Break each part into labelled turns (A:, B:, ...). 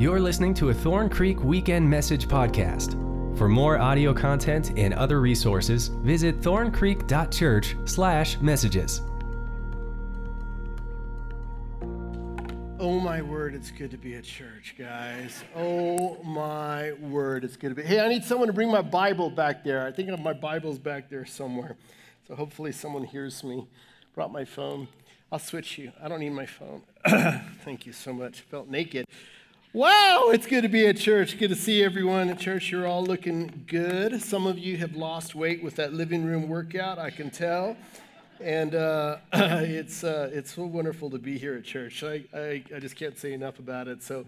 A: You're listening to a Thorn Creek Weekend Message podcast. For more audio content and other resources, visit thorncreek.church/messages.
B: Oh my word, it's good to be at church, guys. Oh my word, it's good to be. Hey, I need someone to bring my Bible back there. I think my Bible's back there somewhere. So hopefully someone hears me. Brought my phone. I'll switch you. I don't need my phone. Thank you so much. Felt naked. Wow, it's good to be at church. Good to see everyone at church. You're all looking good. Some of you have lost weight with that living room workout, I can tell and uh, it's uh, it's so wonderful to be here at church. I, I, I just can't say enough about it. So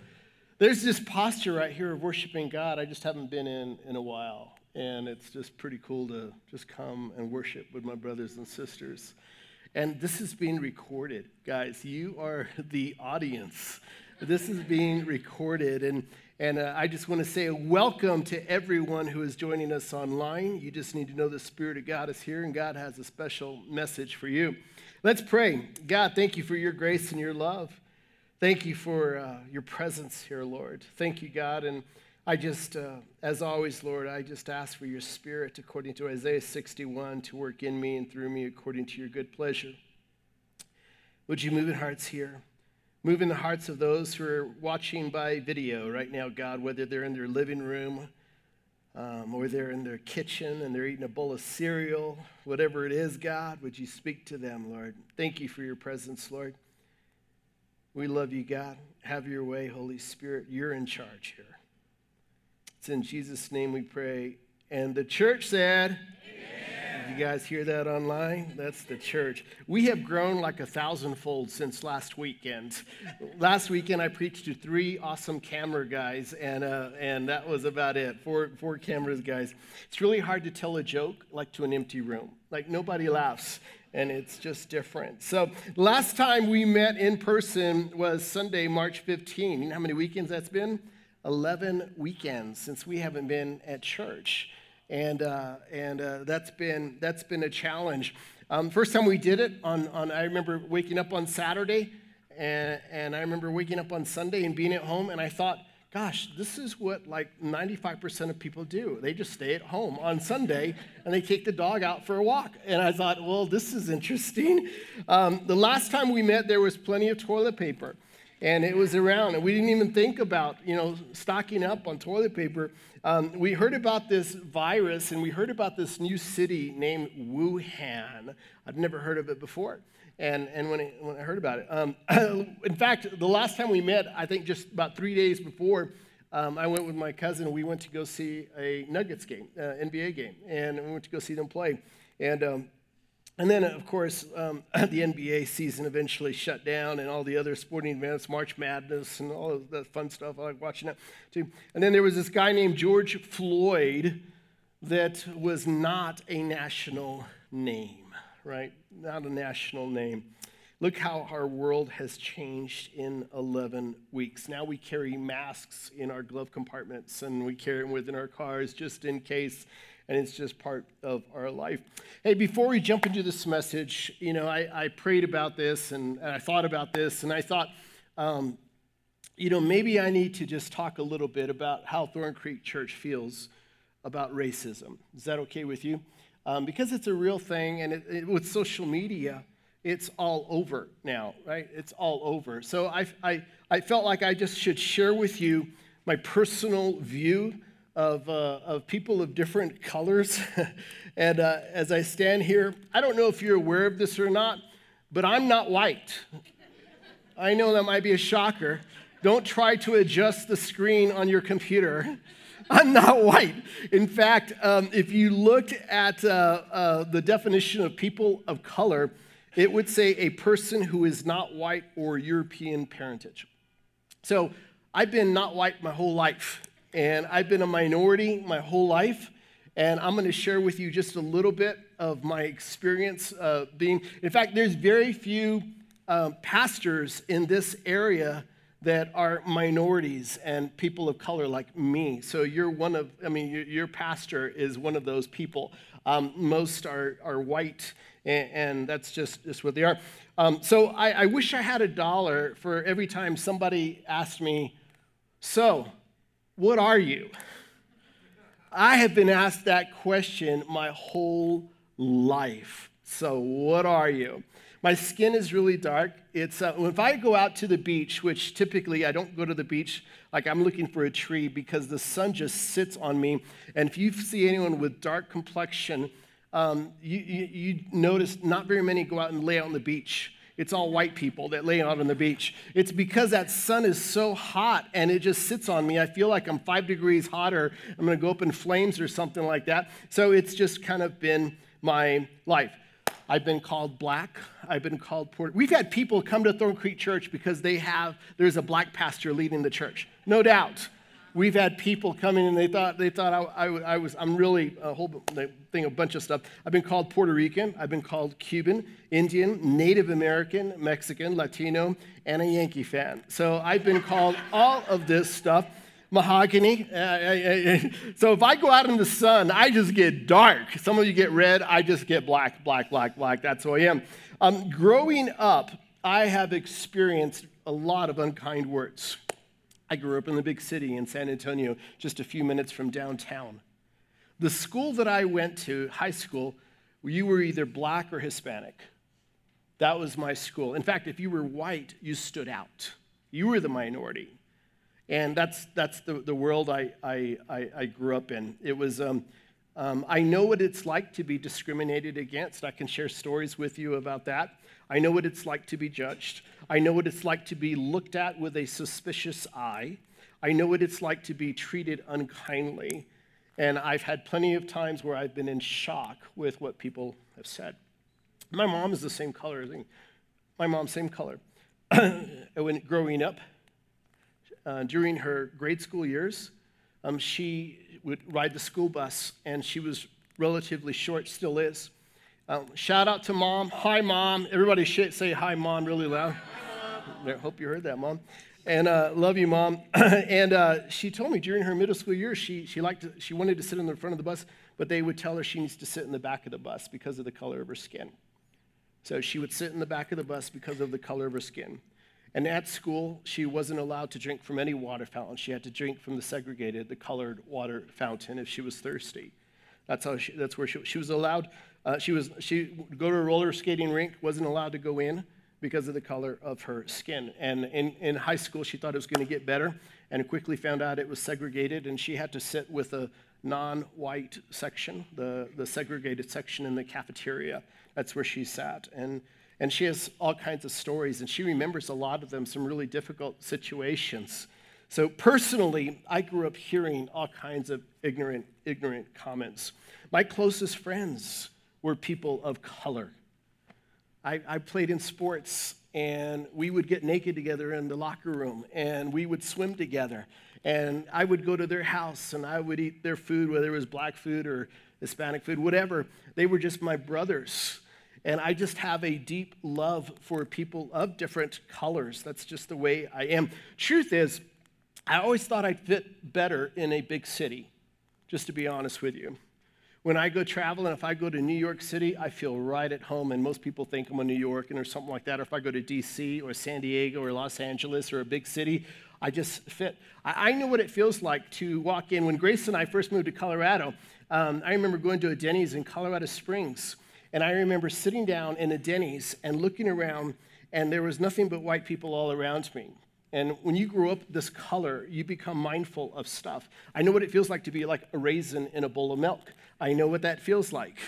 B: there's this posture right here of worshiping God. I just haven't been in in a while, and it's just pretty cool to just come and worship with my brothers and sisters. And this is being recorded, guys. You are the audience. This is being recorded, and and uh, I just want to say a welcome to everyone who is joining us online. You just need to know the Spirit of God is here, and God has a special message for you. Let's pray. God, thank you for your grace and your love. Thank you for uh, your presence here, Lord. Thank you, God. And I just, uh, as always, Lord, I just ask for your Spirit, according to Isaiah 61, to work in me and through me according to your good pleasure. Would you move in hearts here? Move in the hearts of those who are watching by video right now, God, whether they're in their living room um, or they're in their kitchen and they're eating a bowl of cereal, whatever it is, God, would you speak to them, Lord? Thank you for your presence, Lord. We love you, God. Have your way, Holy Spirit. You're in charge here. It's in Jesus' name we pray. And the church said, you guys hear that online? That's the church. We have grown like a thousandfold since last weekend. last weekend, I preached to three awesome camera guys, and, uh, and that was about it. Four, four cameras guys. It's really hard to tell a joke like to an empty room. Like nobody laughs and it's just different. So, last time we met in person was Sunday, March 15. You know how many weekends that's been? 11 weekends since we haven't been at church and uh, and uh, that's been that's been a challenge. Um, first time we did it on, on I remember waking up on Saturday, and, and I remember waking up on Sunday and being at home, and I thought, gosh, this is what like 95% of people do. They just stay at home on Sunday and they take the dog out for a walk. And I thought, well, this is interesting. Um, the last time we met, there was plenty of toilet paper and it was around, and we didn't even think about, you know, stocking up on toilet paper. Um, we heard about this virus, and we heard about this new city named Wuhan. I'd never heard of it before, and, and when, I, when I heard about it. Um, in fact, the last time we met, I think just about three days before, um, I went with my cousin. We went to go see a Nuggets game, uh, NBA game, and we went to go see them play. And um, and then, of course, um, the NBA season eventually shut down, and all the other sporting events, March Madness, and all of that fun stuff. I like watching that too. And then there was this guy named George Floyd that was not a national name, right? Not a national name. Look how our world has changed in 11 weeks. Now we carry masks in our glove compartments and we carry them within our cars just in case and it's just part of our life. Hey, before we jump into this message, you know, I, I prayed about this and, and, I thought about this, and I thought, um, you know, maybe I need to just talk a little bit about how Thorn Creek Church feels about racism. Is that okay with you? Um, because it's a real thing, and it, it, with social media, it's all over now, right? It's all over. So I, I, I felt like I just should share with you my personal view of, uh, of people of different colors. and uh, as I stand here, I don't know if you're aware of this or not, but I'm not white. I know that might be a shocker. Don't try to adjust the screen on your computer. I'm not white. In fact, um, if you looked at uh, uh, the definition of people of color, it would say a person who is not white or European parentage. So I've been not white my whole life and I've been a minority my whole life. And I'm going to share with you just a little bit of my experience uh, being. In fact, there's very few um, pastors in this area that are minorities and people of color like me. So you're one of, I mean, your, your pastor is one of those people. Um, most are, are white, and, and, that's just, just what they are. Um, so I, I wish I had a dollar for every time somebody asked me, So, what are you? I have been asked that question my whole life. So, what are you? My skin is really dark. It's uh, if I go out to the beach, which typically I don't go to the beach like I'm looking for a tree because the sun just sits on me. And if you see anyone with dark complexion, um, you, you, you notice not very many go out and lay out on the beach. It's all white people that lay out on the beach. It's because that sun is so hot and it just sits on me. I feel like I'm five degrees hotter. I'm going to go up in flames or something like that. So it's just kind of been my life. I've been called black. I've been called poor. We've had people come to Thorn Creek Church because they have, there's a black pastor leading the church. No doubt. We've had people coming and they thought they thought I, I, I, was I'm really a whole thing a bunch of stuff. I've been called Puerto Rican, I've been called Cuban, Indian, Native American, Mexican, Latino, and a Yankee fan. So I've been called all of this stuff. Mahogany. so if I go out in the sun, I just get dark. Some of you get red, I just get black, black, black, black. That's who I am. Um, growing up, I have experienced a lot of unkind words. I grew up in the big city in San Antonio, just a few minutes from downtown. The school that I went to, high school, you were either black or Hispanic. That was my school. In fact, if you were white, you stood out. You were the minority. And that's, that's the, the world I, I, I, grew up in. It was, um, um, I know what it's like to be discriminated against. I can share stories with you about that. I know what it's like to be judged. I know what it's like to be looked at with a suspicious eye. I know what it's like to be treated unkindly. And I've had plenty of times where I've been in shock with what people have said. My mom is the same color. As me. My mom, same color. when growing up, uh, during her grade school years, um, she would ride the school bus, and she was relatively short, still is. Um, shout out to mom. Hi, mom. Everybody say hi, mom, really loud. I hope you heard that, mom. And uh, love you, mom. and uh, she told me during her middle school years, she, she, liked to, she wanted to sit in the front of the bus, but they would tell her she needs to sit in the back of the bus because of the color of her skin. So she would sit in the back of the bus because of the color of her skin. And at school, she wasn't allowed to drink from any water fountain. She had to drink from the segregated, the colored water fountain if she was thirsty. That's how she, that's where she, she was allowed. Uh, she was she would go to a roller skating rink, wasn't allowed to go in because of the color of her skin. And in, in high school, she thought it was going to get better, and quickly found out it was segregated, and she had to sit with a non-white section, the the segregated section in the cafeteria. That's where she sat, and and she has all kinds of stories, and she remembers a lot of them, some really difficult situations. So personally, I grew up hearing all kinds of ignorant, ignorant comments. My closest friends were people of color. I, I played in sports, and we would get naked together in the locker room, and we would swim together. And I would go to their house, and I would eat their food, whether it was black food or Hispanic food, whatever. They were just my brothers. And I just have a deep love for people of different colors. That's just the way I am. Truth is, I always thought I'd fit better in a big city, just to be honest with you. When I go traveling, if I go to New York City, I feel right at home, and most people think I'm a New Yorker or something like that. Or if I go to DC or San Diego or Los Angeles or a big city, I just fit. I, I know what it feels like to walk in. When Grace and I first moved to Colorado, um, I remember going to a Denny's in Colorado Springs, and I remember sitting down in a Denny's and looking around, and there was nothing but white people all around me. And when you grow up this color, you become mindful of stuff. I know what it feels like to be like a raisin in a bowl of milk. I know what that feels like.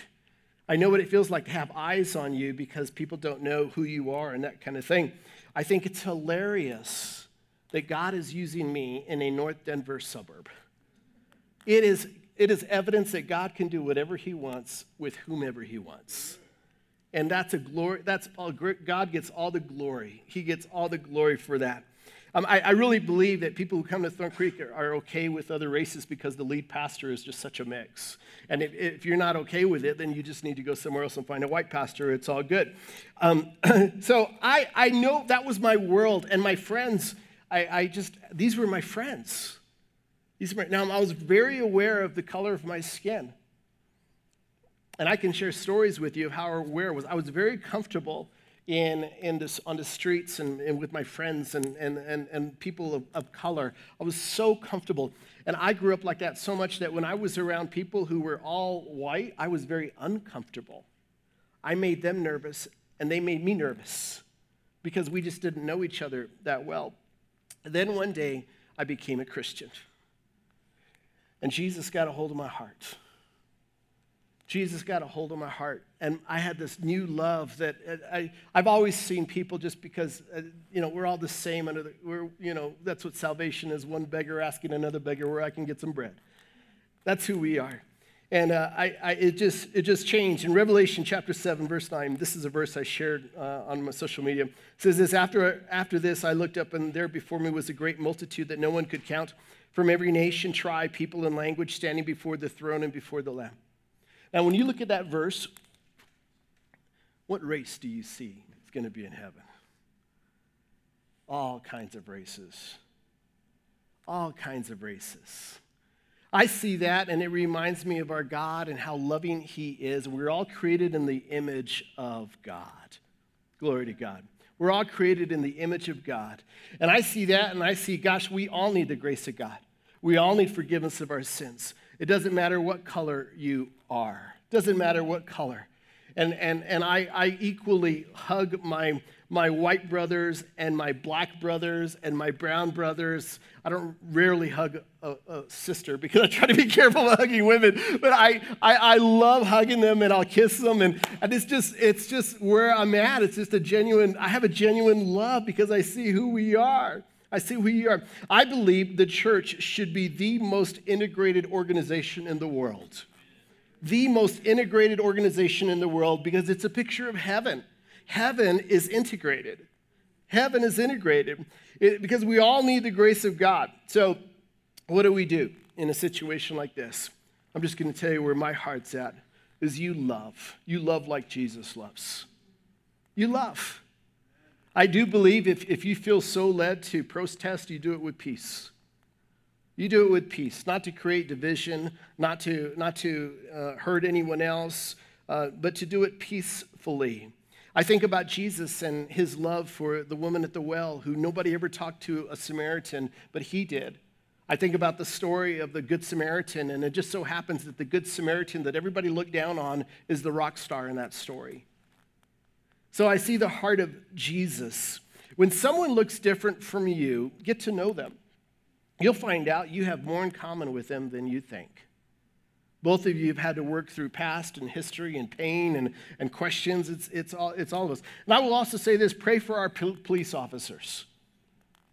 B: I know what it feels like to have eyes on you because people don't know who you are and that kind of thing. I think it's hilarious that God is using me in a North Denver suburb. It is, it is evidence that God can do whatever he wants with whomever he wants. And that's a glory, that's all, God gets all the glory. He gets all the glory for that. Um, I, I, really believe that people who come to Thorn Creek are, are, okay with other races because the lead pastor is just such a mix. And if, if, you're not okay with it, then you just need to go somewhere else and find a white pastor. It's all good. Um, so I, I know that was my world, and my friends, I, I just, these were my friends. These were, now, I was very aware of the color of my skin. And I can share stories with you of how aware I was. I was very comfortable in, in this, on the streets and, and with my friends and, and, and, and people of, of color. I was so comfortable. And I grew up like that so much that when I was around people who were all white, I was very uncomfortable. I made them nervous, and they made me nervous because we just didn't know each other that well. then one day, I became a Christian. And Jesus got a hold of my heart. Jesus got a hold of my heart. And I had this new love that uh, I, I've always seen people just because, uh, you know, we're all the same. Under the, we're, you know, that's what salvation is one beggar asking another beggar where I can get some bread. That's who we are. And uh, I, I, it, just, it just changed. In Revelation chapter 7, verse 9, this is a verse I shared uh, on my social media. It says this after, after this, I looked up, and there before me was a great multitude that no one could count from every nation, tribe, people, and language standing before the throne and before the Lamb. Now, when you look at that verse, what race do you see is going to be in heaven? All kinds of races. All kinds of races. I see that and it reminds me of our God and how loving He is. We're all created in the image of God. Glory to God. We're all created in the image of God. And I see that and I see, gosh, we all need the grace of God. We all need forgiveness of our sins. It doesn't matter what color you are, it doesn't matter what color. And, and, and I, I equally hug my, my white brothers and my black brothers and my brown brothers. I don't rarely hug a, a sister because I try to be careful about hugging women, but I, I, I love hugging them and I'll kiss them. And, and it's, just, it's just where I'm at. It's just a genuine, I have a genuine love because I see who we are. I see who you are. I believe the church should be the most integrated organization in the world. The most integrated organization in the world because it's a picture of heaven. Heaven is integrated. Heaven is integrated it, because we all need the grace of God. So, what do we do in a situation like this? I'm just going to tell you where my heart's at is you love. You love like Jesus loves. You love. I do believe if, if you feel so led to protest, you do it with peace. You do it with peace, not to create division, not to, not to uh, hurt anyone else, uh, but to do it peacefully. I think about Jesus and his love for the woman at the well who nobody ever talked to a Samaritan, but he did. I think about the story of the Good Samaritan, and it just so happens that the Good Samaritan that everybody looked down on is the rock star in that story. So I see the heart of Jesus. When someone looks different from you, get to know them. You'll find out you have more in common with them than you think. Both of you have had to work through past and history and pain and, and questions. It's, it's, all, it's all of us. And I will also say this pray for our police officers.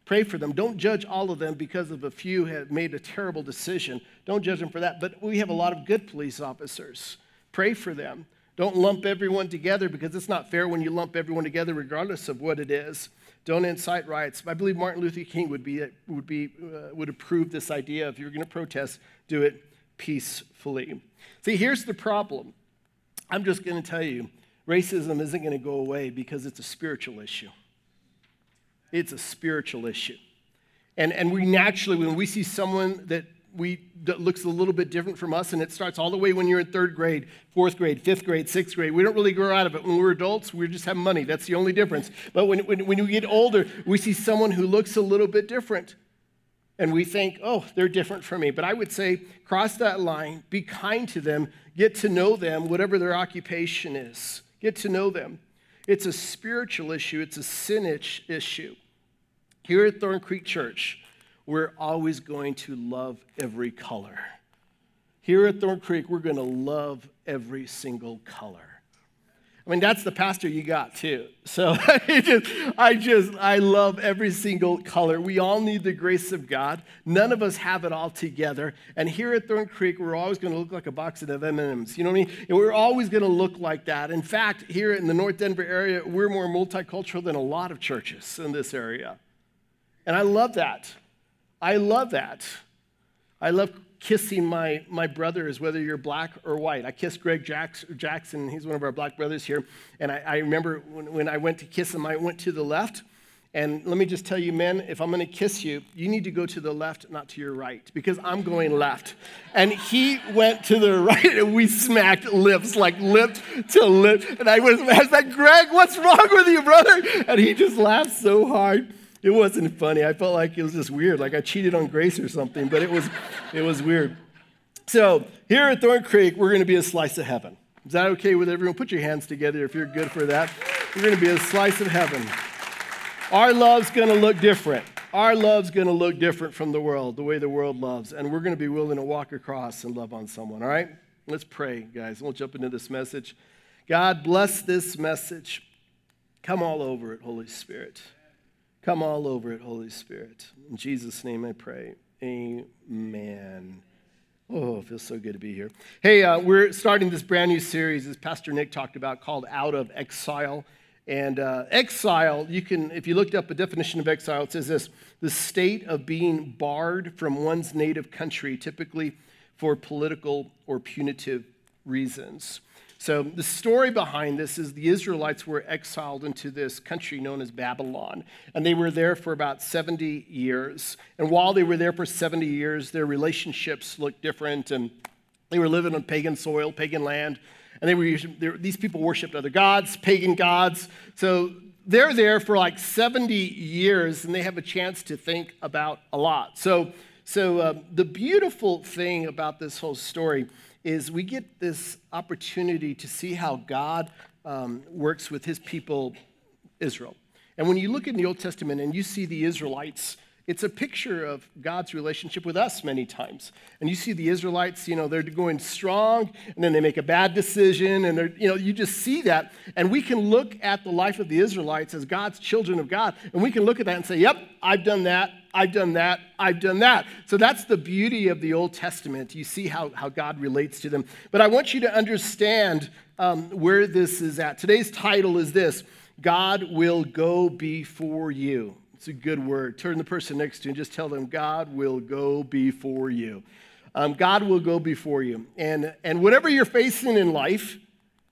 B: Pray for them. Don't judge all of them because of a few have made a terrible decision. Don't judge them for that. But we have a lot of good police officers. Pray for them. Don't lump everyone together because it's not fair when you lump everyone together, regardless of what it is. Don't incite riots. I believe Martin Luther King would, be, would, be, uh, would approve this idea. If you're going to protest, do it peacefully. See, here's the problem. I'm just going to tell you racism isn't going to go away because it's a spiritual issue. It's a spiritual issue. And, and we naturally, when we see someone that we that looks a little bit different from us, and it starts all the way when you're in third grade, fourth grade, fifth grade, sixth grade. We don't really grow out of it. When we're adults, we just have money. That's the only difference. But when, when, when we get older, we see someone who looks a little bit different. And we think, oh, they're different from me. But I would say, cross that line, be kind to them, get to know them, whatever their occupation is. Get to know them. It's a spiritual issue, it's a sin issue. Here at Thorn Creek Church, we're always going to love every color. Here at Thorn Creek, we're going to love every single color. I mean, that's the pastor you got too. So I just, I just, I love every single color. We all need the grace of God. None of us have it all together. And here at Thorn Creek, we're always going to look like a box of M&Ms. You know what I mean? And we're always going to look like that. In fact, here in the North Denver area, we're more multicultural than a lot of churches in this area. And I love that. I love that. I love kissing my, my brothers, whether you're black or white. I kissed Greg Jackson, he's one of our black brothers here. And I, I remember when, when I went to kiss him, I went to the left, And let me just tell you, men, if I'm going to kiss you, you need to go to the left, not to your right, because I'm going left. And he went to the right, and we smacked lips, like lip to lip. And I was, I was like, Greg, what's wrong with you, brother? And he just laughed so hard. It wasn't funny. I felt like it was just weird, like I cheated on Grace or something, but it was, it was weird. So here at Thorn Creek, we're going to be a slice of heaven. Is that okay with everyone? Put your hands together if you're good for that. We're going to be a slice of heaven. Our love's going to look different. Our love's going to look different from the world, the way the world loves. And we're going to be willing to walk across and love on someone, all right? Let's pray, guys. We'll jump into this message. God, bless this message. Come all over it, Holy Spirit. Come all over it, Holy Spirit. In Jesus' name I pray. Amen. Oh, it feels so good to be here. Hey, uh, we're starting this brand new series, as Pastor Nick talked about, called Out of Exile. And uh, exile, you can, if you looked up a definition of exile, it says this the state of being barred from one's native country, typically for political or punitive reasons. So, the story behind this is the Israelites were exiled into this country known as Babylon, and they were there for about 70 years. And while they were there for 70 years, their relationships looked different, and they were living on pagan soil, pagan land. And they were, they were, these people worshiped other gods, pagan gods. So they're there for like 70 years and they have a chance to think about a lot. So, so uh, the beautiful thing about this whole story is we get this opportunity to see how God um, works with his people, Israel. And when you look in the Old Testament and you see the Israelites it's a picture of God's relationship with us many times. And you see the Israelites, you know, they're going strong and then they make a bad decision and they're, you know, you just see that. And we can look at the life of the Israelites as God's children of God and we can look at that and say, yep, I've done that. I've done that. I've done that. So that's the beauty of the Old Testament. You see how, how God relates to them. But I want you to understand um, where this is at. Today's title is this God will go before you. It's a good word. Turn the person next to you and just tell them, God will go before you. Um, God will go before you. And, and whatever you're facing in life,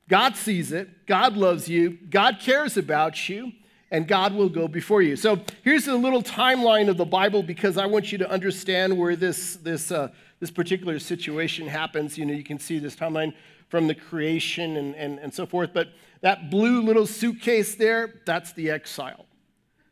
B: God sees it. God loves you. God cares about you. And God will go before you. So here's a little timeline of the Bible because I want you to understand where this, this, uh, this particular situation happens. You know, you can see this timeline from the creation and, and, and so forth. But that blue little suitcase there, that's the exile.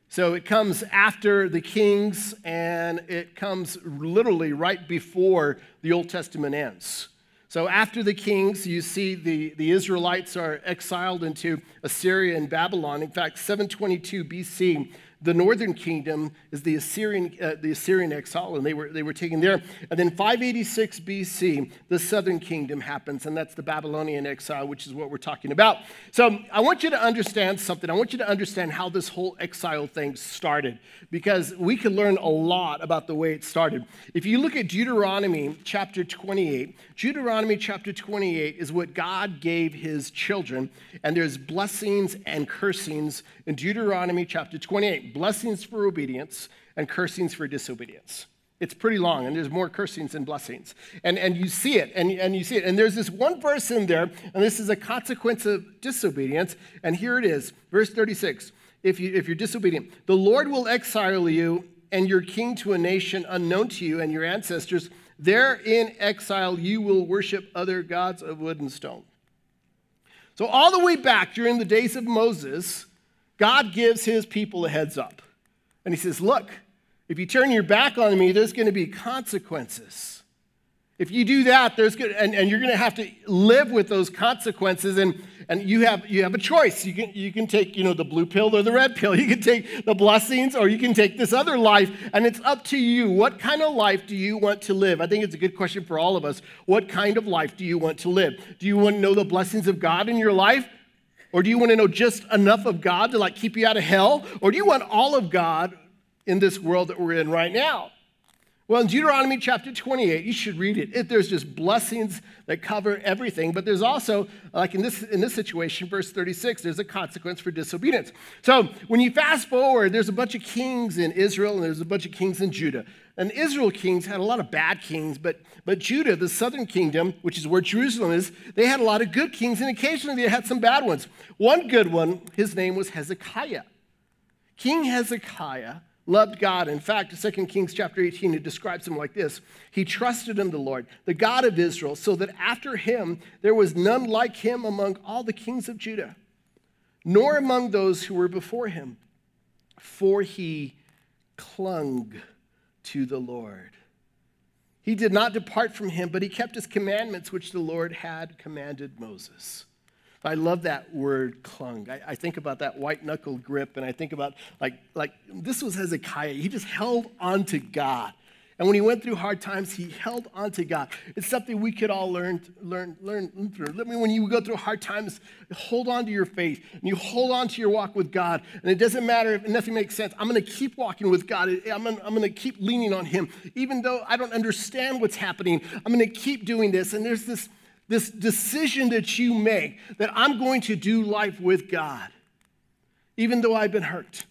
B: So it comes after the kings and it comes literally right before the Old Testament ends. So after the kings, you see the, the Israelites are exiled into Assyria and Babylon. In fact, 722 BC, the northern kingdom is the Assyrian, uh, the Assyrian exile, and they were, they were taken there. And then 586 BC, the southern kingdom happens, and that's the Babylonian exile, which is what we're talking about. So I want you to understand something. I want you to understand how this whole exile thing started, because we can learn a lot about the way it started. If you look at Deuteronomy chapter 28, Deuteronomy chapter 28 is what God gave his children, and there's blessings and cursings in Deuteronomy chapter 28 blessings for obedience and cursings for disobedience. It's pretty long, and there's more cursings than blessings. And, and you see it, and, and you see it. And there's this one verse in there, and this is a consequence of disobedience. And here it is, verse 36. If, you, if you're disobedient, the Lord will exile you and your king to a nation unknown to you and your ancestors. There in exile, you will worship other gods of wood and stone. So, all the way back during the days of Moses, God gives his people a heads up. And he says, Look, if you turn your back on me, there's going to be consequences. If you do that, there's good, and, and you're going to have to live with those consequences. And, and you, have, you have a choice. You can, you can take you know, the blue pill or the red pill. You can take the blessings or you can take this other life. And it's up to you. What kind of life do you want to live? I think it's a good question for all of us. What kind of life do you want to live? Do you want to know the blessings of God in your life? Or do you want to know just enough of God to like keep you out of hell? Or do you want all of God in this world that we're in right now? Well, in Deuteronomy chapter 28, you should read it. it. There's just blessings that cover everything, but there's also, like in this, in this situation, verse 36, there's a consequence for disobedience. So when you fast forward, there's a bunch of kings in Israel and there's a bunch of kings in Judah. And Israel kings had a lot of bad kings, but, but Judah, the southern kingdom, which is where Jerusalem is, they had a lot of good kings, and occasionally they had some bad ones. One good one, his name was Hezekiah. King Hezekiah loved God. In fact, 2 Kings chapter 18, it describes him like this He trusted in the Lord, the God of Israel, so that after him there was none like him among all the kings of Judah, nor among those who were before him, for he clung to the Lord. He did not depart from him, but he kept his commandments, which the Lord had commanded Moses. I love that word clung. I, I, think about that white knuckle grip, and I think about like, like this was Hezekiah. He just held on to God. And when he went through hard times, he held on to God. It's something we could all learn, learn, learn through. Let me, when you go through hard times, hold on to your faith and you hold on to your walk with God. And it doesn't matter if nothing makes sense. I'm going to keep walking with God. I'm going, I'm going to keep leaning on Him. Even though I don't understand what's happening, I'm going to keep doing this. And there's this this decision that you make that I'm going to do life with God, even though I've been hurt,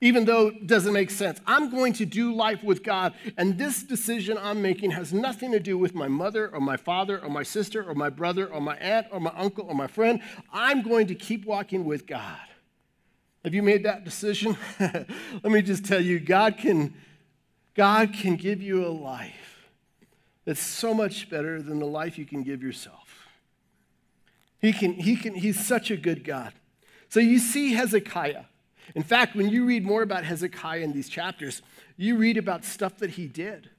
B: even though it doesn't make sense. I'm going to do life with God, and this decision I'm making has nothing to do with my mother or my father or my sister or my brother or my aunt or my uncle or my friend. I'm going to keep walking with God. Have you made that decision? Let me just tell you, God can, God can give you a life that's so much better than the life you can give yourself. He can, he can, he's such a good God. So you see Hezekiah. In fact, when you read more about Hezekiah in these chapters, you read about stuff that he did.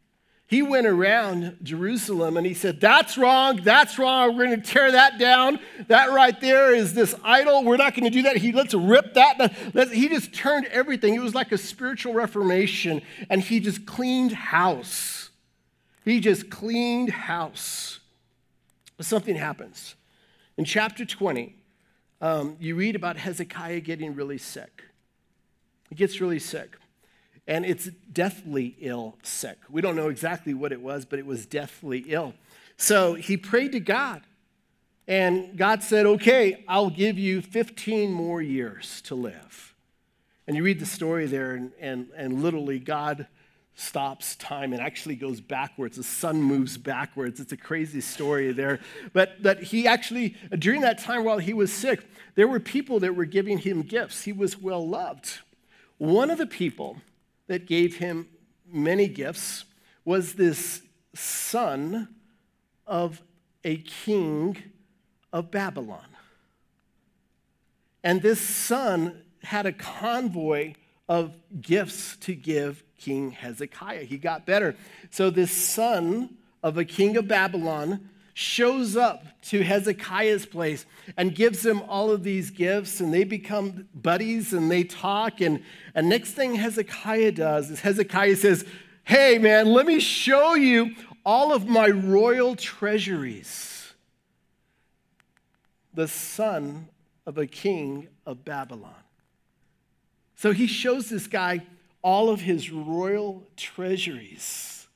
B: He went around Jerusalem and he said, That's wrong, that's wrong, we're going to tear that down. That right there is this idol, we're not going to do that. He, let's rip that. He just turned everything. It was like a spiritual reformation and he just cleaned house. He just cleaned house. Something happens. In chapter 20, um, you read about Hezekiah getting really sick. He gets really sick. And it's deathly ill sick. We don't know exactly what it was, but it was deathly ill. So he prayed to God. And God said, Okay, I'll give you 15 more years to live. And you read the story there, and, and, and literally, God stops time and actually goes backwards. The sun moves backwards. It's a crazy story there. But that he actually, during that time while he was sick, there were people that were giving him gifts. He was well loved. One of the people that gave him many gifts was this son of a king of Babylon. And this son had a convoy of gifts to give King Hezekiah. He got better. So, this son of a king of Babylon shows up to Hezekiah's place and gives him all of these gifts, and they become buddies and they talk. And, and next thing Hezekiah does is Hezekiah says, Hey, man, let me show you all of my royal treasuries. The son of a king of Babylon. So he shows this guy all of his royal treasuries.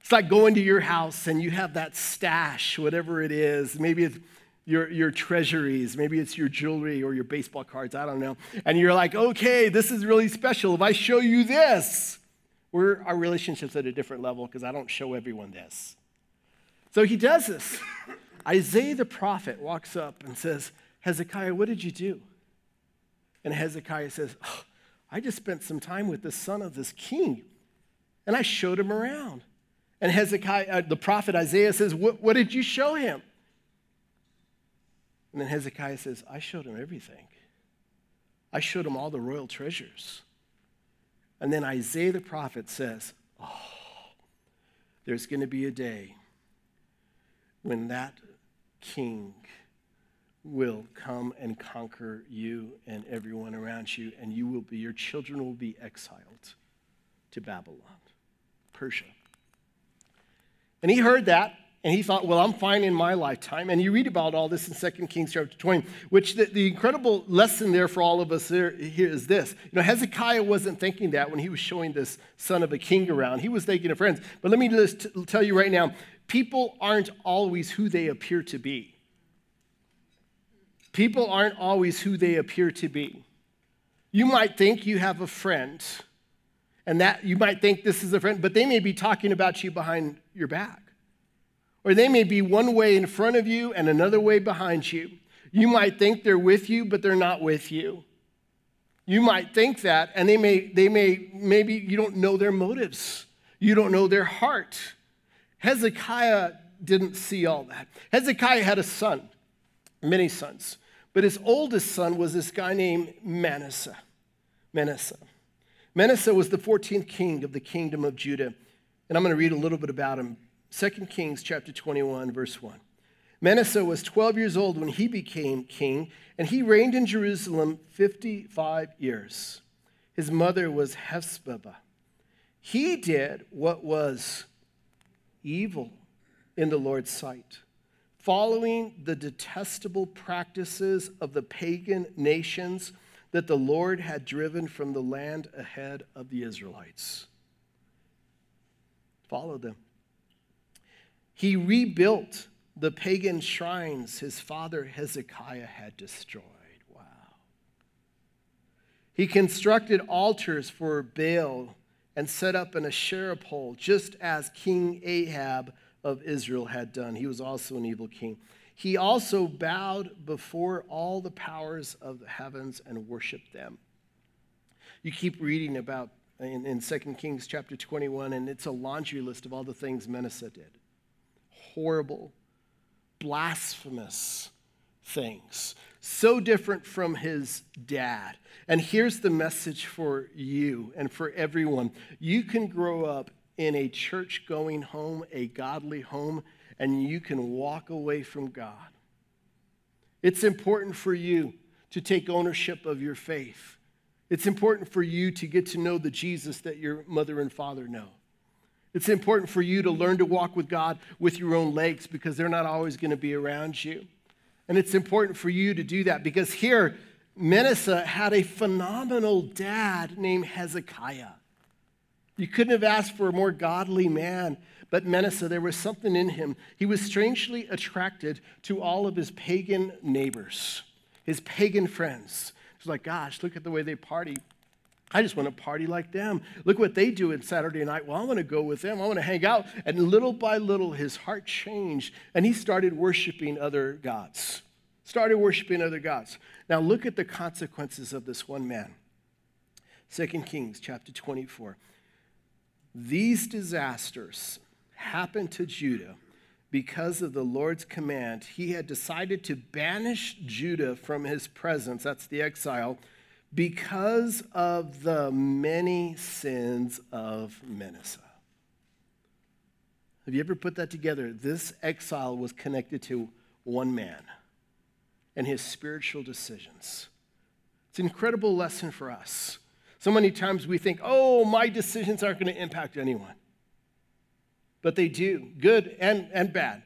B: It's like going to your house and you have that stash, whatever it is. Maybe it's your, your treasuries, maybe it's your jewelry or your baseball cards, I don't know. And you're like, okay, this is really special. If I show you this, we're, our relationship's at a different level because I don't show everyone this. So he does this. Isaiah the prophet walks up and says, Hezekiah, what did you do? And Hezekiah says, oh, I just spent some time with the son of this king, and I showed him around. And Hezekiah, uh, the prophet Isaiah says, what, what did you show him? And then Hezekiah says, I showed him everything. I showed him all the royal treasures. And then Isaiah the prophet says, Oh, there's going to be a day when that king will come and conquer you and everyone around you, and you will be, your children will be exiled to Babylon, Persia. And he heard that, and he thought, well, I'm fine in my lifetime. And you read about all this in 2 Kings chapter 20, which the, the incredible lesson there for all of us there, here is this. You know, Hezekiah wasn't thinking that when he was showing this son of a king around. He was thinking of friends. But let me just tell you right now, people aren't always who they appear to be. People aren't always who they appear to be. You might think you have a friend, and that you might think this is a friend, but they may be talking about you behind your back. Or they may be one way in front of you and another way behind you. You might think they're with you, but they're not with you. You might think that, and they may, they may, maybe you don't know their motives. You don't know their heart. Hezekiah didn't see all that. Hezekiah had a son, many sons, but his oldest son was this guy named Manasseh. Manasseh. Manasseh was the 14th king of the kingdom of Judah. And I'm going to read a little bit about him. 2 Kings chapter 21, verse 1. Manasseh was 12 years old when he became king, and he reigned in Jerusalem 55 years. His mother was Hephzibah. He did what was evil in the Lord's sight, following the detestable practices of the pagan nations that the Lord had driven from the land ahead of the Israelites. Follow them. He rebuilt the pagan shrines his father Hezekiah had destroyed. Wow. He constructed altars for Baal and set up an Asherah pole, just as King Ahab of Israel had done. He was also an evil king. He also bowed before all the powers of the heavens and worshiped them. You keep reading about in, in 2 Kings chapter 21, and it's a laundry list of all the things Manasseh did. Horrible, blasphemous things. So different from his dad. And here's the message for you and for everyone you can grow up in a church going home, a godly home, and you can walk away from God. It's important for you to take ownership of your faith. It's important for you to get to know the Jesus that your mother and father know. It's important for you to learn to walk with God with your own legs because they're not always going to be around you. And it's important for you to do that because here, Manasseh had a phenomenal dad named Hezekiah. You couldn't have asked for a more godly man. But Manasseh, there was something in him. He was strangely attracted to all of his pagan neighbors, his pagan friends. He's like, gosh, look at the way they party. I just want to party like them. Look what they do on Saturday night. Well, I want to go with them. I want to hang out. And little by little, his heart changed and he started worshiping other gods. Started worshiping other gods. Now, look at the consequences of this one man. 2 Kings chapter 24. These disasters happened to Judah because of the Lord's command. He had decided to banish Judah from his presence, that's the exile, because of the many sins of Manasseh. Have you ever put that together? This exile was connected to one man and his spiritual decisions. It's an incredible lesson for us. So many times we think, oh, my decisions aren't going to impact anyone. But they do, good and, and bad.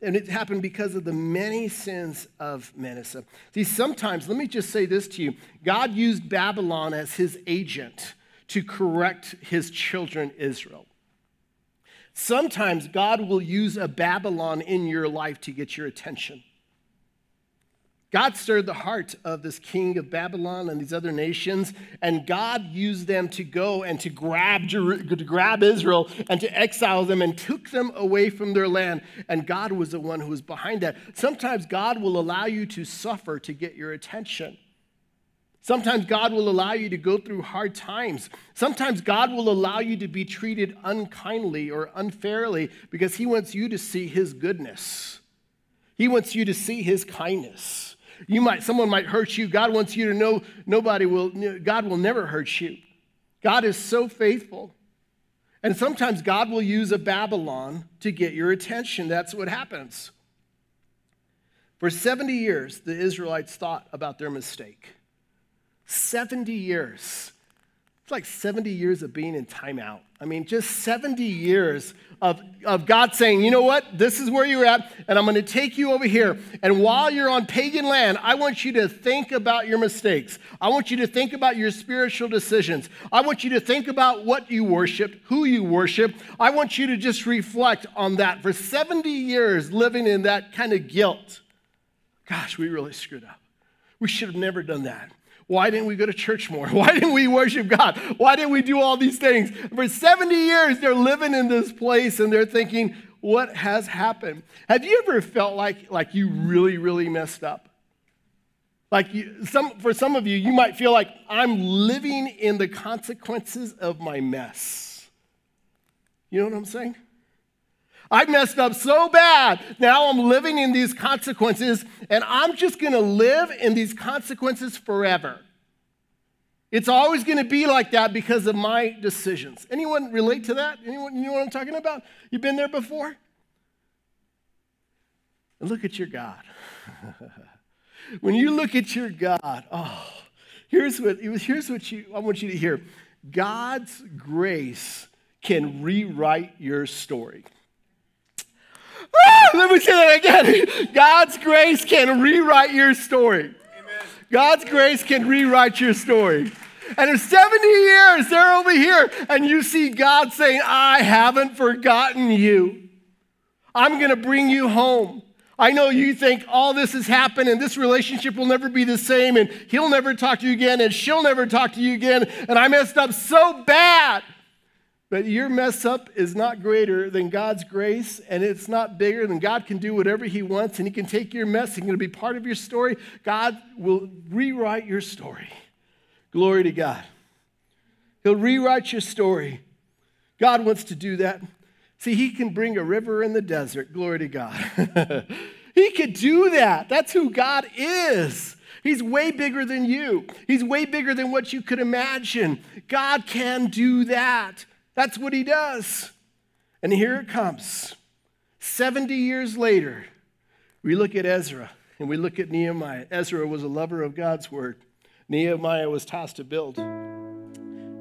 B: And it happened because of the many sins of Manasseh. See, sometimes, let me just say this to you God used Babylon as his agent to correct his children, Israel. Sometimes God will use a Babylon in your life to get your attention. God stirred the heart of this king of Babylon and these other nations, and God used them to go and to grab, to grab Israel and to exile them and took them away from their land. And God was the one who was behind that. Sometimes God will allow you to suffer to get your attention. Sometimes God will allow you to go through hard times. Sometimes God will allow you to be treated unkindly or unfairly because He wants you to see His goodness. He wants you to see His kindness. You might, someone might hurt you. God wants you to know nobody will, God will never hurt you. God is so faithful. And sometimes God will use a Babylon to get your attention. That's what happens. For 70 years, the Israelites thought about their mistake. 70 years. It's like 70 years of being in timeout. I mean, just 70 years of, of God saying, you know what, this is where you're at, and I'm going to take you over here. And while you're on pagan land, I want you to think about your mistakes. I want you to think about your spiritual decisions. I want you to think about what you worship, who you worship. I want you to just reflect on that. For 70 years living in that kind of guilt, gosh, we really screwed up. We should have never done that. Why didn't we go to church more? Why didn't we worship God? Why didn't we do all these things? For 70 years, they're living in this place and they're thinking, what has happened? Have you ever felt like, like you really, really messed up? Like you, some, for some of you, you might feel like I'm living in the consequences of my mess. You know what I'm saying? I messed up so bad. Now I'm living in these consequences, and I'm just going to live in these consequences forever. It's always going to be like that because of my decisions. Anyone relate to that? Anyone you know what I'm talking about? You've been there before? Look at your God. when you look at your God, oh, here's what, here's what you, I want you to hear God's grace can rewrite your story. Let me say that again. God's grace can rewrite your story. Amen. God's grace can rewrite your story. And in 70 years, they're over here, and you see God saying, I haven't forgotten you. I'm going to bring you home. I know you think all this has happened and this relationship will never be the same and he'll never talk to you again and she'll never talk to you again and I messed up so bad. But your mess up is not greater than God's grace and it's not bigger than God can do whatever he wants and he can take your mess and to be part of your story. God will rewrite your story. Glory to God. He'll rewrite your story. God wants to do that. See, he can bring a river in the desert. Glory to God. he could do that. That's who God is. He's way bigger than you, He's way bigger than what you could imagine. God can do that. That's what He does. And here it comes. 70 years later, we look at Ezra and we look at Nehemiah. Ezra was a lover of God's word. Nehemiah was tasked to build.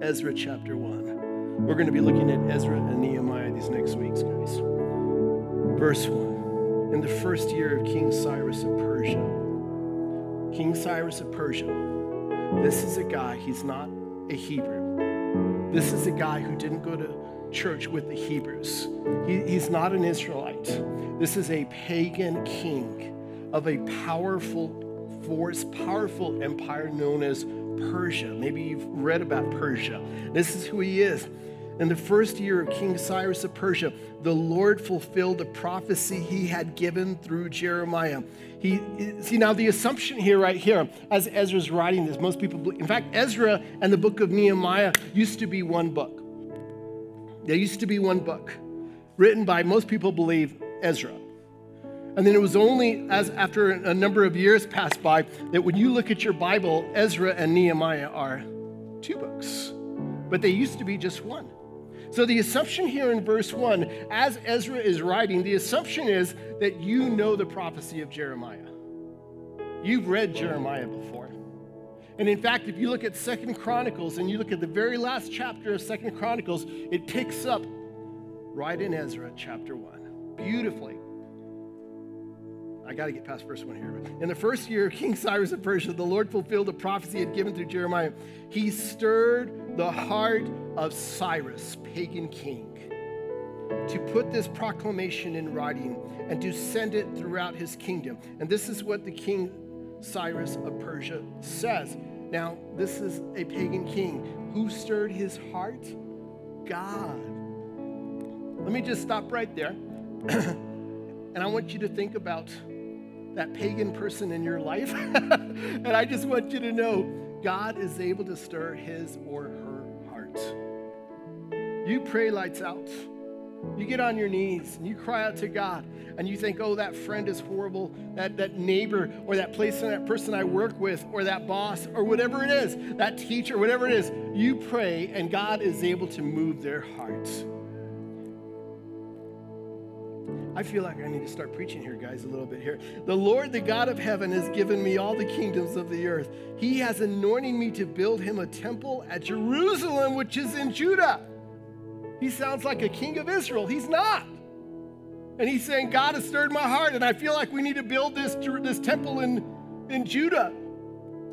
B: Ezra chapter 1. We're going to be looking at Ezra and Nehemiah these next weeks, guys. Verse 1. In the first year of King Cyrus of Persia, King Cyrus of Persia, this is a guy, he's not a Hebrew. This is a guy who didn't go to church with the Hebrews. He, he's not an Israelite. This is a pagan king of a powerful force, powerful empire known as Persia. Maybe you've read about Persia. This is who he is. In the first year of King Cyrus of Persia, the Lord fulfilled the prophecy he had given through Jeremiah. He, see, now the assumption here, right here, as Ezra's writing this, most people, believe. in fact, Ezra and the book of Nehemiah used to be one book. They used to be one book, written by most people believe Ezra. And then it was only as after a number of years passed by that when you look at your Bible, Ezra and Nehemiah are two books, but they used to be just one. So the assumption here in verse 1, as Ezra is writing, the assumption is that you know the prophecy of Jeremiah. You've read Jeremiah before. And in fact, if you look at Second Chronicles and you look at the very last chapter of Second Chronicles, it picks up right in Ezra chapter 1. Beautifully. I got to get past verse 1 here. In the first year of King Cyrus of Persia, the Lord fulfilled the prophecy he had given through Jeremiah. He stirred the heart of Cyrus, pagan king, to put this proclamation in writing and to send it throughout his kingdom. And this is what the king Cyrus of Persia says. Now, this is a pagan king. Who stirred his heart? God. Let me just stop right there. and I want you to think about that pagan person in your life. and I just want you to know God is able to stir his or her You pray lights out. You get on your knees and you cry out to God and you think, oh, that friend is horrible, that, that neighbor or that place and that person I work with or that boss or whatever it is, that teacher, whatever it is, you pray and God is able to move their hearts. I feel like I need to start preaching here, guys, a little bit here. The Lord, the God of heaven, has given me all the kingdoms of the earth. He has anointed me to build him a temple at Jerusalem, which is in Judah. He sounds like a king of Israel. He's not. And he's saying, God has stirred my heart, and I feel like we need to build this, this temple in, in Judah.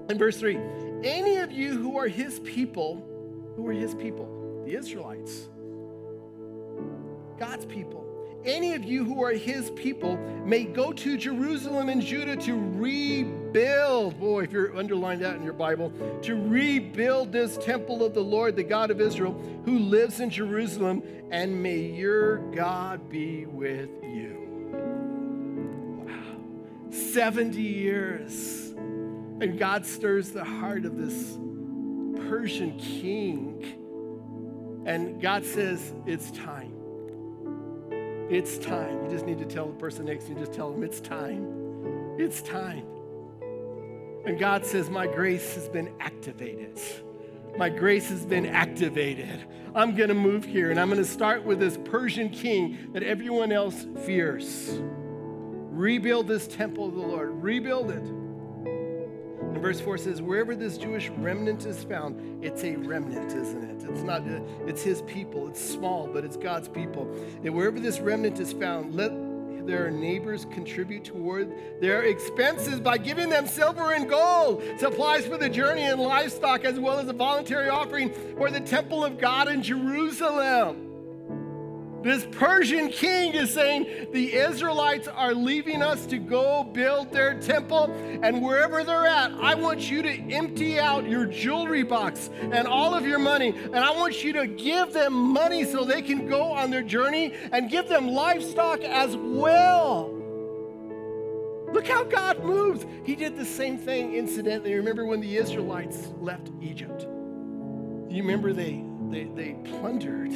B: In verse 3, any of you who are his people, who are his people? The Israelites, God's people any of you who are his people may go to Jerusalem and Judah to rebuild. Boy, if you're underlined that in your Bible, to rebuild this temple of the Lord, the God of Israel, who lives in Jerusalem, and may your God be with you. Wow. 70 years. And God stirs the heart of this Persian king. And God says, It's time. It's time. You just need to tell the person next to you, just tell them, It's time. It's time. And God says, My grace has been activated. My grace has been activated. I'm going to move here and I'm going to start with this Persian king that everyone else fears. Rebuild this temple of the Lord, rebuild it. And verse 4 says, Wherever this Jewish remnant is found, it's a remnant, isn't it? It's not, uh, it's his people. It's small, but it's God's people. And wherever this remnant is found, let their neighbors contribute toward their expenses by giving them silver and gold, supplies for the journey and livestock, as well as a voluntary offering for the temple of God in Jerusalem. This Persian king is saying the Israelites are leaving us to go build their temple, and wherever they're at, I want you to empty out your jewelry box and all of your money, and I want you to give them money so they can go on their journey and give them livestock as well. Look how God moves. He did the same thing, incidentally. Remember when the Israelites left Egypt? You remember they, they, they plundered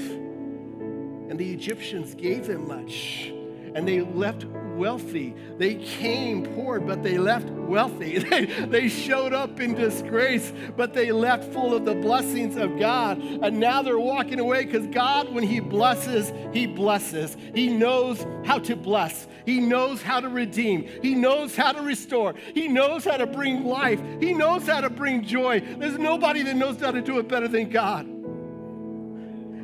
B: and the Egyptians gave them much. And they left wealthy. They came poor, but they left wealthy. They, they showed up in disgrace, but they left full of the blessings of God. And now they're walking away because God, when He blesses, He blesses. He knows how to bless, He knows how to redeem, He knows how to restore, He knows how to bring life, He knows how to bring joy. There's nobody that knows how to do it better than God.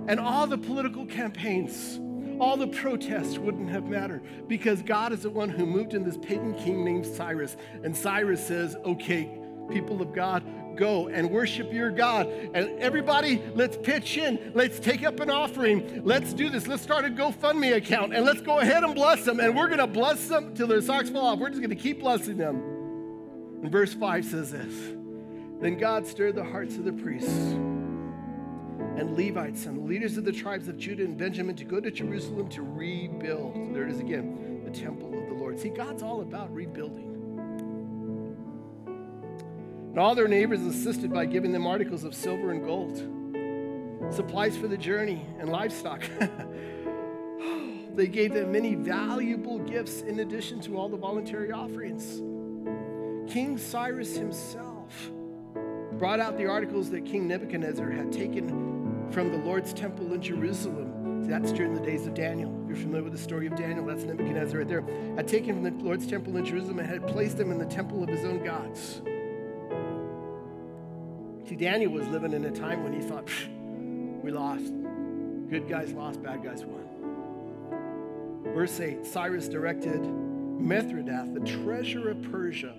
B: And all the political campaigns, all the protests wouldn't have mattered because God is the one who moved in this pagan king named Cyrus. And Cyrus says, okay, people of God, go and worship your God. And everybody, let's pitch in. Let's take up an offering. Let's do this. Let's start a GoFundMe account and let's go ahead and bless them. And we're going to bless them till their socks fall off. We're just going to keep blessing them. And verse 5 says this Then God stirred the hearts of the priests and Levites and leaders of the tribes of Judah and Benjamin to go to Jerusalem to rebuild. There it is again, the temple of the Lord. See, God's all about rebuilding. And all their neighbors assisted by giving them articles of silver and gold, supplies for the journey, and livestock. they gave them many valuable gifts in addition to all the voluntary offerings. King Cyrus himself brought out the articles that King Nebuchadnezzar had taken from the Lord's temple in Jerusalem. See, that's during the days of Daniel. If you're familiar with the story of Daniel, that's Nebuchadnezzar right there. Had taken from the Lord's temple in Jerusalem and had placed them in the temple of his own gods. See, Daniel was living in a time when he thought, we lost. Good guys lost, bad guys won. Verse 8 Cyrus directed Mithredath, the treasurer of Persia,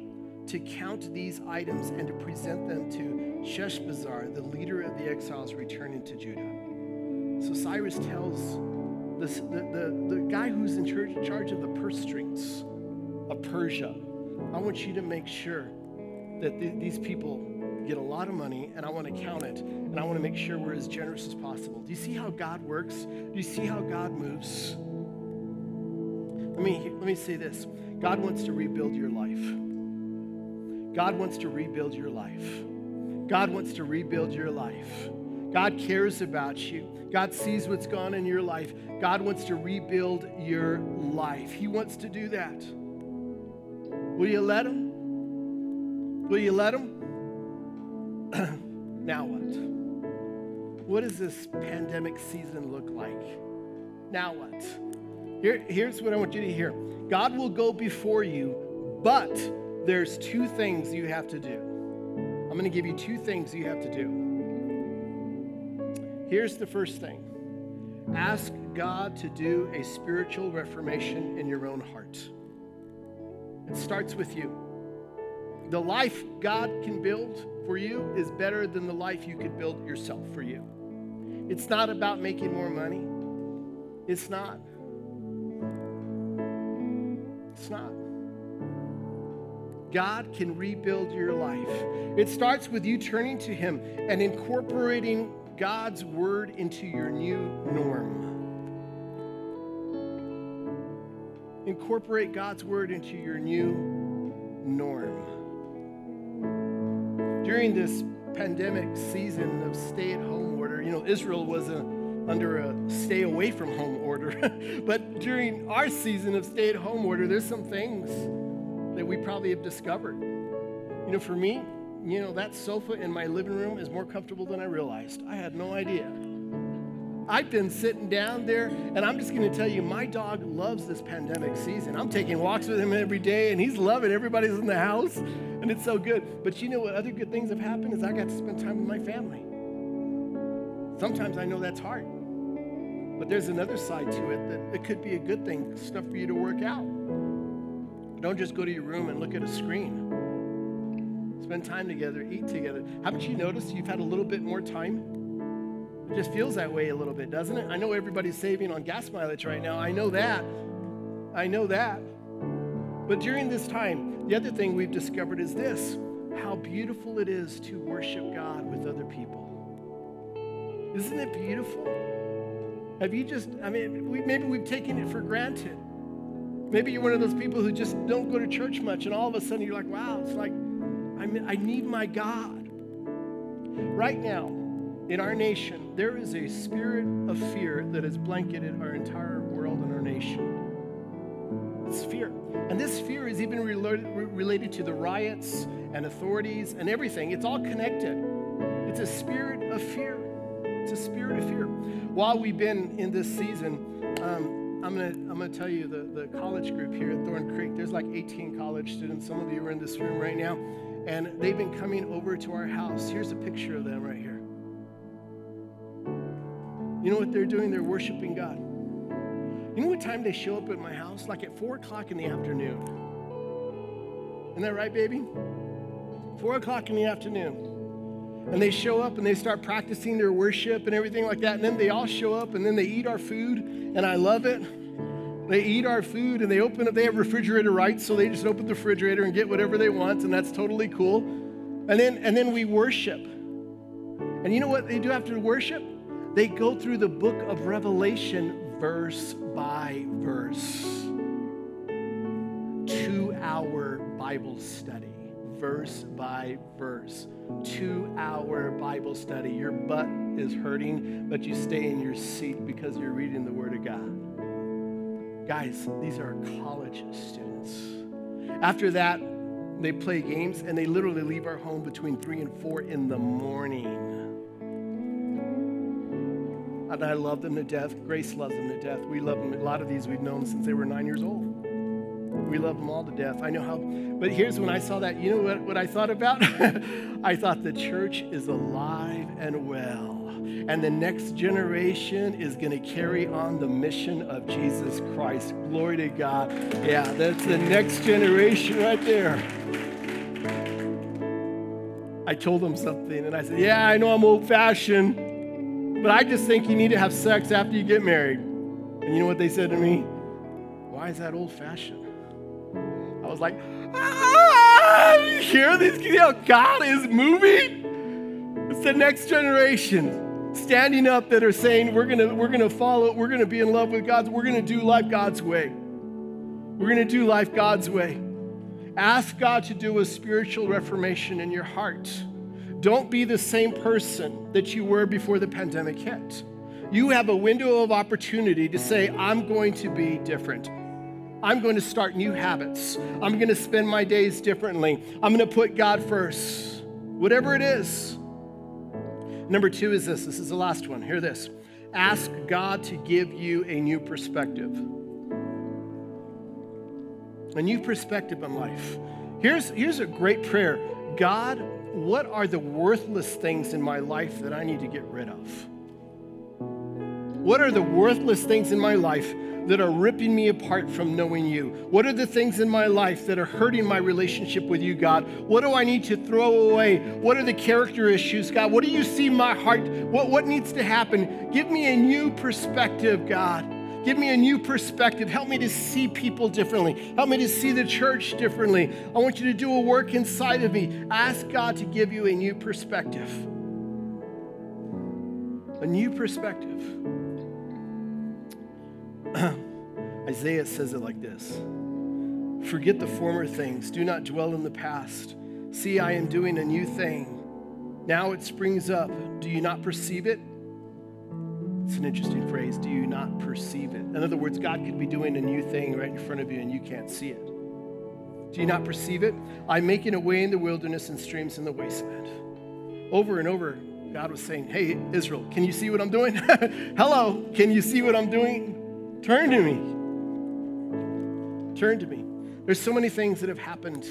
B: to count these items and to present them to Sheshbazzar, the leader of the exiles returning to Judah. So Cyrus tells this, the, the, the guy who's in charge, charge of the purse strings of Persia, I want you to make sure that th- these people get a lot of money and I want to count it and I want to make sure we're as generous as possible. Do you see how God works? Do you see how God moves? Let me, let me say this God wants to rebuild your life. God wants to rebuild your life. God wants to rebuild your life. God cares about you. God sees what's gone in your life. God wants to rebuild your life. He wants to do that. Will you let Him? Will you let Him? now what? What does this pandemic season look like? Now what? Here, here's what I want you to hear God will go before you, but there's two things you have to do. I'm going to give you two things you have to do. Here's the first thing ask God to do a spiritual reformation in your own heart. It starts with you. The life God can build for you is better than the life you could build yourself for you. It's not about making more money. It's not. It's not. God can rebuild your life. It starts with you turning to Him and incorporating God's word into your new norm. Incorporate God's word into your new norm. during this pandemic season of stay at home order, you know, Israel was a, under a stay away from home order. but during our season of stay at home order, there's some things that we probably have discovered. You know, for me, you know, that sofa in my living room is more comfortable than I realized. I had no idea. I've been sitting down there, and I'm just going to tell you, my dog loves this pandemic season. I'm taking walks with him every day, and he's loving everybody's in the house, and it's so good. But you know what other good things have happened is I got to spend time with my family. Sometimes I know that's hard, but there's another side to it that it could be a good thing, stuff for you to work out. Don't just go to your room and look at a screen spend time together, eat together. Haven't you noticed you've had a little bit more time? It just feels that way a little bit, doesn't it? I know everybody's saving on gas mileage right now. I know that. I know that. But during this time, the other thing we've discovered is this how beautiful it is to worship God with other people. Isn't it beautiful? Have you just, I mean, we, maybe we've taken it for granted. Maybe you're one of those people who just don't go to church much, and all of a sudden you're like, wow, it's like I, mean, I need my God. Right now, in our nation, there is a spirit of fear that has blanketed our entire world and our nation. It's fear. And this fear is even related to the riots and authorities and everything. It's all connected. It's a spirit of fear. It's a spirit of fear. While we've been in this season, um, I'm to I'm gonna tell you the, the college group here at Thorn Creek, there's like 18 college students. Some of you are in this room right now and they've been coming over to our house. Here's a picture of them right here. You know what they're doing? They're worshiping God. You know what time they show up at my house? Like at 4 o'clock in the afternoon. Isn't that right, baby? 4 o'clock in the afternoon. And they show up and they start practicing their worship and everything like that. And then they all show up and then they eat our food. And I love it. They eat our food and they open up, they have refrigerator rights, so they just open the refrigerator and get whatever they want, and that's totally cool. And then, and then we worship. And you know what they do after worship? They go through the book of Revelation verse by verse. Two hour Bible study, verse by verse. Two hour Bible study. Your butt is hurting, but you stay in your seat because you're reading the Word of God. Guys, these are college students. After that, they play games and they literally leave our home between 3 and 4 in the morning. And I love them to death. Grace loves them to death. We love them. A lot of these we've known since they were nine years old. We love them all to death. I know how, but here's when I saw that. You know what, what I thought about? I thought the church is alive and well and the next generation is going to carry on the mission of Jesus Christ. Glory to God. Yeah, that's the next generation right there. I told them something and I said, Yeah, I know I'm old fashioned, but I just think you need to have sex after you get married. And you know what they said to me? Why is that old fashioned? I was like, ah, you hear this? You know, God is moving. It's the next generation standing up that are saying we're gonna we're gonna follow we're gonna be in love with god. We're gonna do life god's way. We're gonna do life god's way. Ask god to do a spiritual reformation in your heart. Don't be the same person that you were before the pandemic hit. You have a window of opportunity to say i'm going to be different i'm going to start new habits i'm going to spend my days differently i'm going to put god first whatever it is Number two is this this is the last one. Hear this ask God to give you a new perspective. A new perspective on life. Here's, here's a great prayer God, what are the worthless things in my life that I need to get rid of? What are the worthless things in my life that are ripping me apart from knowing you? What are the things in my life that are hurting my relationship with you, God? What do I need to throw away? What are the character issues, God? What do you see my heart? What, what needs to happen? Give me a new perspective, God. Give me a new perspective. Help me to see people differently. Help me to see the church differently. I want you to do a work inside of me. Ask God to give you a new perspective. A new perspective. Isaiah says it like this Forget the former things, do not dwell in the past. See, I am doing a new thing. Now it springs up. Do you not perceive it? It's an interesting phrase. Do you not perceive it? In other words, God could be doing a new thing right in front of you and you can't see it. Do you not perceive it? I'm making a way in the wilderness and streams in the wasteland. Over and over, God was saying, Hey, Israel, can you see what I'm doing? Hello, can you see what I'm doing? Turn to me. Turn to me. There's so many things that have happened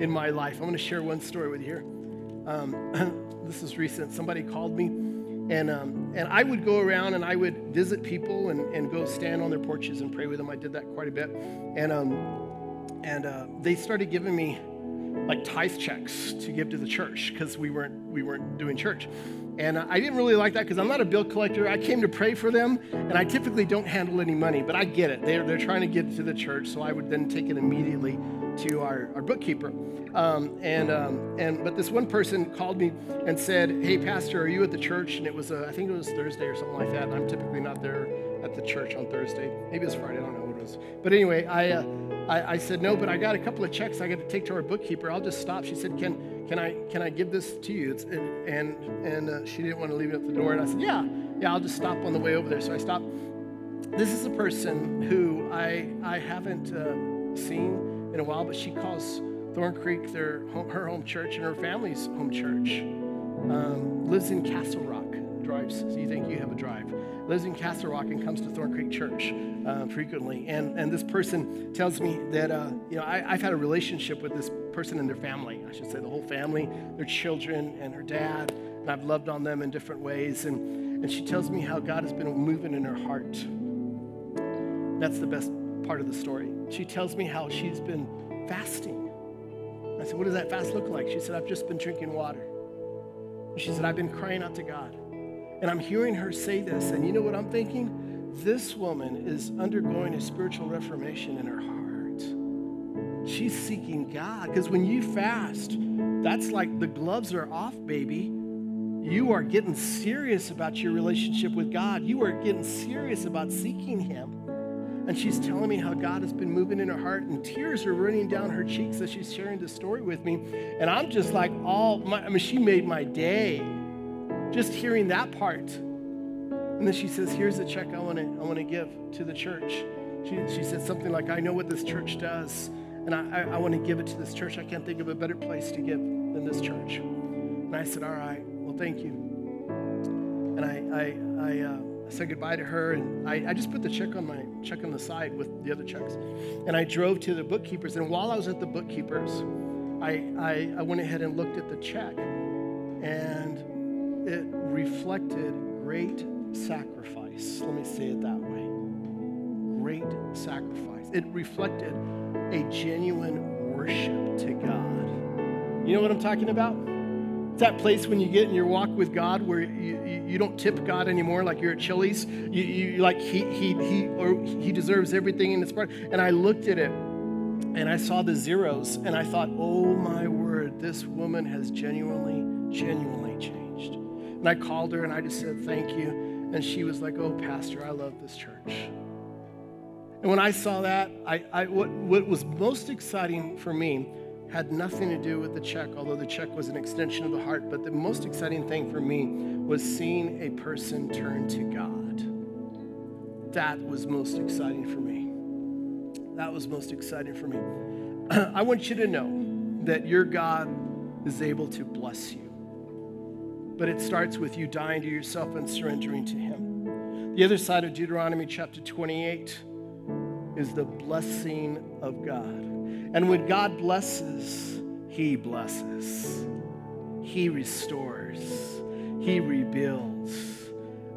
B: in my life. I'm going to share one story with you here. Um, this is recent. Somebody called me and, um, and I would go around and I would visit people and, and go stand on their porches and pray with them. I did that quite a bit. And, um, and uh, they started giving me like tithe checks to give to the church because we weren't, we weren't doing church. And I didn't really like that because I'm not a bill collector. I came to pray for them, and I typically don't handle any money, but I get it. They're, they're trying to get to the church, so I would then take it immediately to our, our bookkeeper. Um, and, um, and, but this one person called me and said, Hey, Pastor, are you at the church? And it was, uh, I think it was Thursday or something like that. And I'm typically not there at the church on Thursday. Maybe it's Friday, I don't know what it was. But anyway, I, uh, I, I, said, No, but I got a couple of checks I got to take to our bookkeeper. I'll just stop. She said, Can, can, I, can I give this to you? It's, and and, and uh, she didn't want to leave it at the door. And I said, Yeah, yeah, I'll just stop on the way over there. So I stopped. This is a person who I, I haven't uh, seen in a while, but she calls Thorn Creek, their her home church, and her family's home church. Um, lives in Castle Rock, drives, so you think you have a drive. Lives in Castle Rock and comes to Thorn Creek Church uh, frequently. And, and this person tells me that, uh, you know, I, I've had a relationship with this person and their family. I should say the whole family, their children, and her dad. And I've loved on them in different ways. And, and she tells me how God has been moving in her heart. That's the best part of the story. She tells me how she's been fasting I said, What does that fast look like? She said, I've just been drinking water. She said, I've been crying out to God. And I'm hearing her say this, and you know what I'm thinking? This woman is undergoing a spiritual reformation in her heart. She's seeking God. Because when you fast, that's like the gloves are off, baby. You are getting serious about your relationship with God. You are getting serious about seeking Him. And she's telling me how God has been moving in her heart, and tears are running down her cheeks as she's sharing this story with me. And I'm just like, all my, I mean, she made my day just hearing that part. And then she says, Here's the check I want to I want to give to the church. She, she said something like, I know what this church does, and I, I, I want to give it to this church. I can't think of a better place to give than this church. And I said, All right, well, thank you. And I, I, I, uh, said goodbye to her, and I, I, just put the check on my check on the side with the other checks. And I drove to the bookkeepers, and while I was at the bookkeepers, I, I, I went ahead and looked at the check, and it reflected great sacrifice. Let me say it that way. Great sacrifice. It reflected a genuine worship to God. You know what I'm talking about? It's that place when you get in your walk with God where you, you, you don't tip God anymore like you're at Chili's. You, you like he, he, he, or he deserves everything in its part. And I looked at it and I saw the zeros and I thought, oh my word, this woman has genuinely, genuinely. And I called her and I just said, thank you. And she was like, oh, Pastor, I love this church. And when I saw that, I, I, what, what was most exciting for me had nothing to do with the check, although the check was an extension of the heart. But the most exciting thing for me was seeing a person turn to God. That was most exciting for me. That was most exciting for me. I want you to know that your God is able to bless you. But it starts with you dying to yourself and surrendering to Him. The other side of Deuteronomy chapter 28 is the blessing of God. And when God blesses, He blesses, He restores, He rebuilds.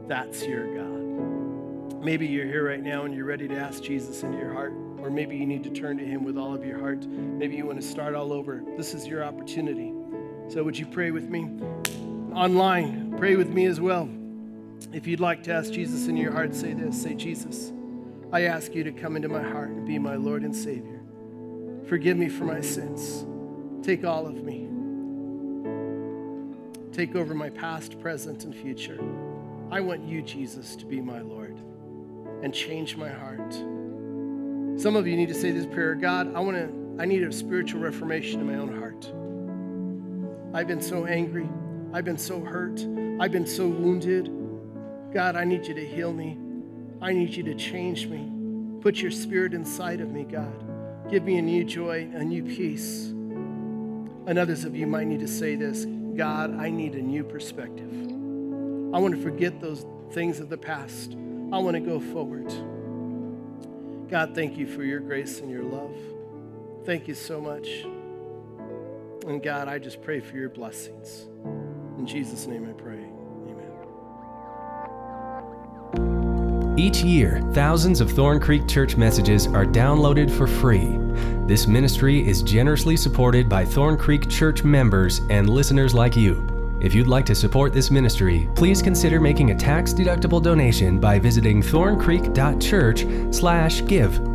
B: That's your God. Maybe you're here right now and you're ready to ask Jesus into your heart, or maybe you need to turn to Him with all of your heart. Maybe you want to start all over. This is your opportunity. So, would you pray with me? Online, pray with me as well. If you'd like to ask Jesus in your heart, say this say, Jesus, I ask you to come into my heart and be my Lord and Savior. Forgive me for my sins. Take all of me. Take over my past, present, and future. I want you, Jesus, to be my Lord and change my heart. Some of you need to say this prayer God, I want to, I need a spiritual reformation in my own heart. I've been so angry. I've been so hurt. I've been so wounded. God, I need you to heal me. I need you to change me. Put your spirit inside of me, God. Give me a new joy, a new peace. And others of you might need to say this God, I need a new perspective. I want to forget those things of the past. I want to go forward. God, thank you for your grace and your love. Thank you so much. And God, I just pray for your blessings. In Jesus' name I pray. Amen.
A: Each year, thousands of Thorn Creek Church messages are downloaded for free. This ministry is generously supported by Thorn Creek Church members and listeners like you. If you'd like to support this ministry, please consider making a tax-deductible donation by visiting thorncreek.church/give